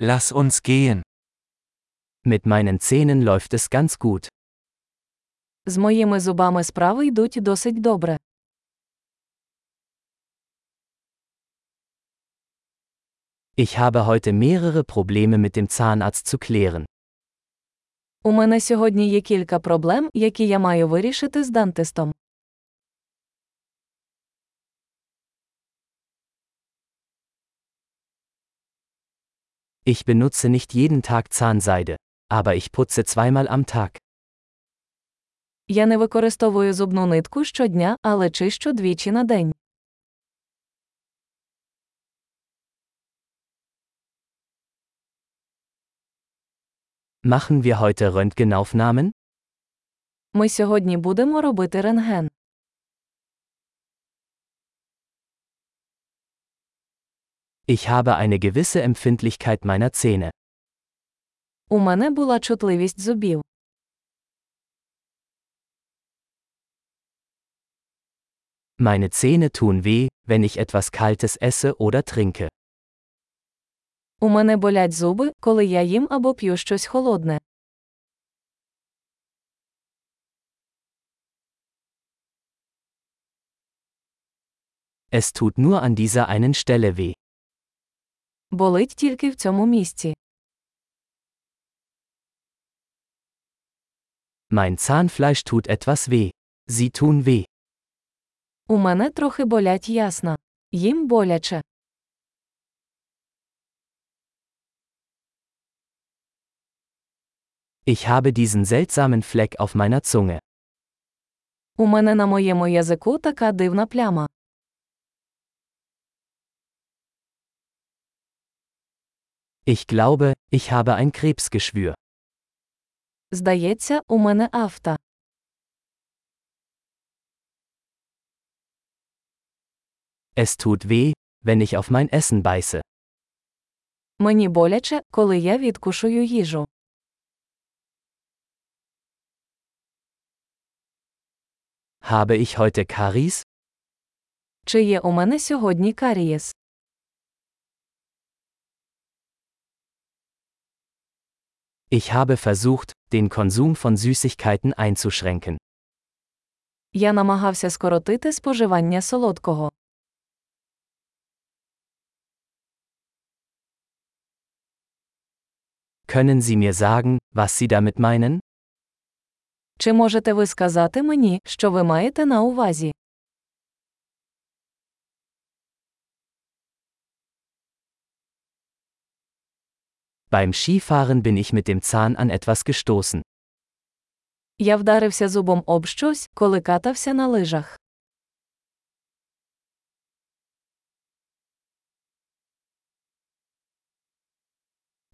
Lass uns gehen. Mit meinen Zähnen läuft es ganz gut. З моїми зубами справи йдуть досить добре. Ich habe heute mehrere Probleme mit dem Zahnarzt zu klären. У мене сьогодні є кілька проблем, які я маю вирішити з дантистом. Ich benutze nicht jeden Tag Zahnseide, aber ich putze zweimal am Tag. Я не використовую зубну нитку щодня, але чищу двічі на день. Machen wir heute Röntgenaufnahmen? Ми сьогодні будемо робити рентген. Ich habe eine gewisse Empfindlichkeit meiner Zähne. У мене була чутливість зубів. Meine Zähne tun weh, wenn ich etwas Kaltes esse oder trinke. У мене болять зуби, коли я їм або п'ю щось холодне. Es tut nur an dieser einen Stelle weh. Болить тільки в цьому місці. Mein Zahnfleisch tut etwas weh. Sie tun weh. У мене трохи болять ясна. Їм боляче. Ich habe diesen seltsamen Fleck auf meiner Zunge. У мене на моєму язику така дивна пляма. Ich glaube, ich habe ein Krebsgeschwür. Здається, у мене афта. Es tut weh, wenn ich auf mein Essen beiße. Мені боляче, коли я відкушую їжу. Habe ich heute Karies? Чи є у мене сьогодні карієс? Ich habe versucht, den Konsum von Süßigkeiten einzuschränken. Я намагався скоротити споживання солодкого. Können Sie mir sagen, was Sie damit meinen? Чи можете ви сказати мені, що ви маєте на увазі? Beim Skifahren bin ich mit dem Zahn an etwas gestoßen. Я вдарився зубом об щось, коли катався на лижах.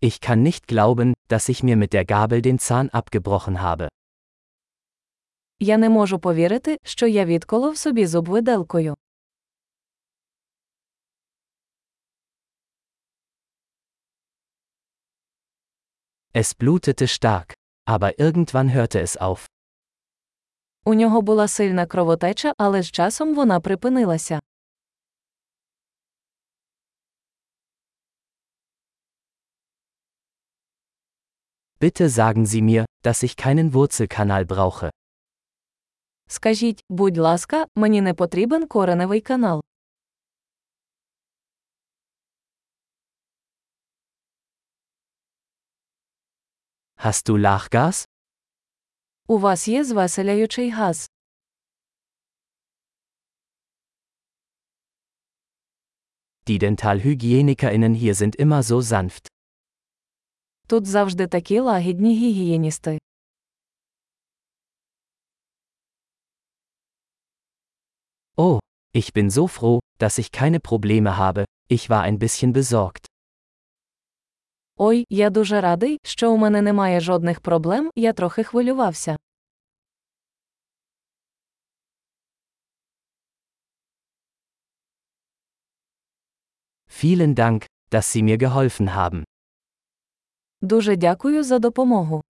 Ich kann nicht glauben, dass ich mir mit der Gabel den Zahn abgebrochen habe. Я не можу повірити, що я відколов собі зуб виделкою. Es blutete stark, aber irgendwann hörte es auf. У нього була сильна кровотеча, але з часом вона припинилася. Bitte sagen Sie mir, dass ich keinen Wurzelkanal brauche. Скажіть, будь ласка, мені не потрібен кореневий канал. Hast du Lachgas? У вас є звеселяючий газ. Die DentalhygienikerInnen hier sind immer so sanft. Тут завжди такі лагідні гігієністи. Oh, ich bin so froh, dass ich keine Probleme habe, ich war ein bisschen besorgt. Ой, я дуже радий, що у мене немає жодних проблем, я трохи хвилювався. Vielen Dank, dass Sie mir geholfen haben. Дуже дякую за допомогу.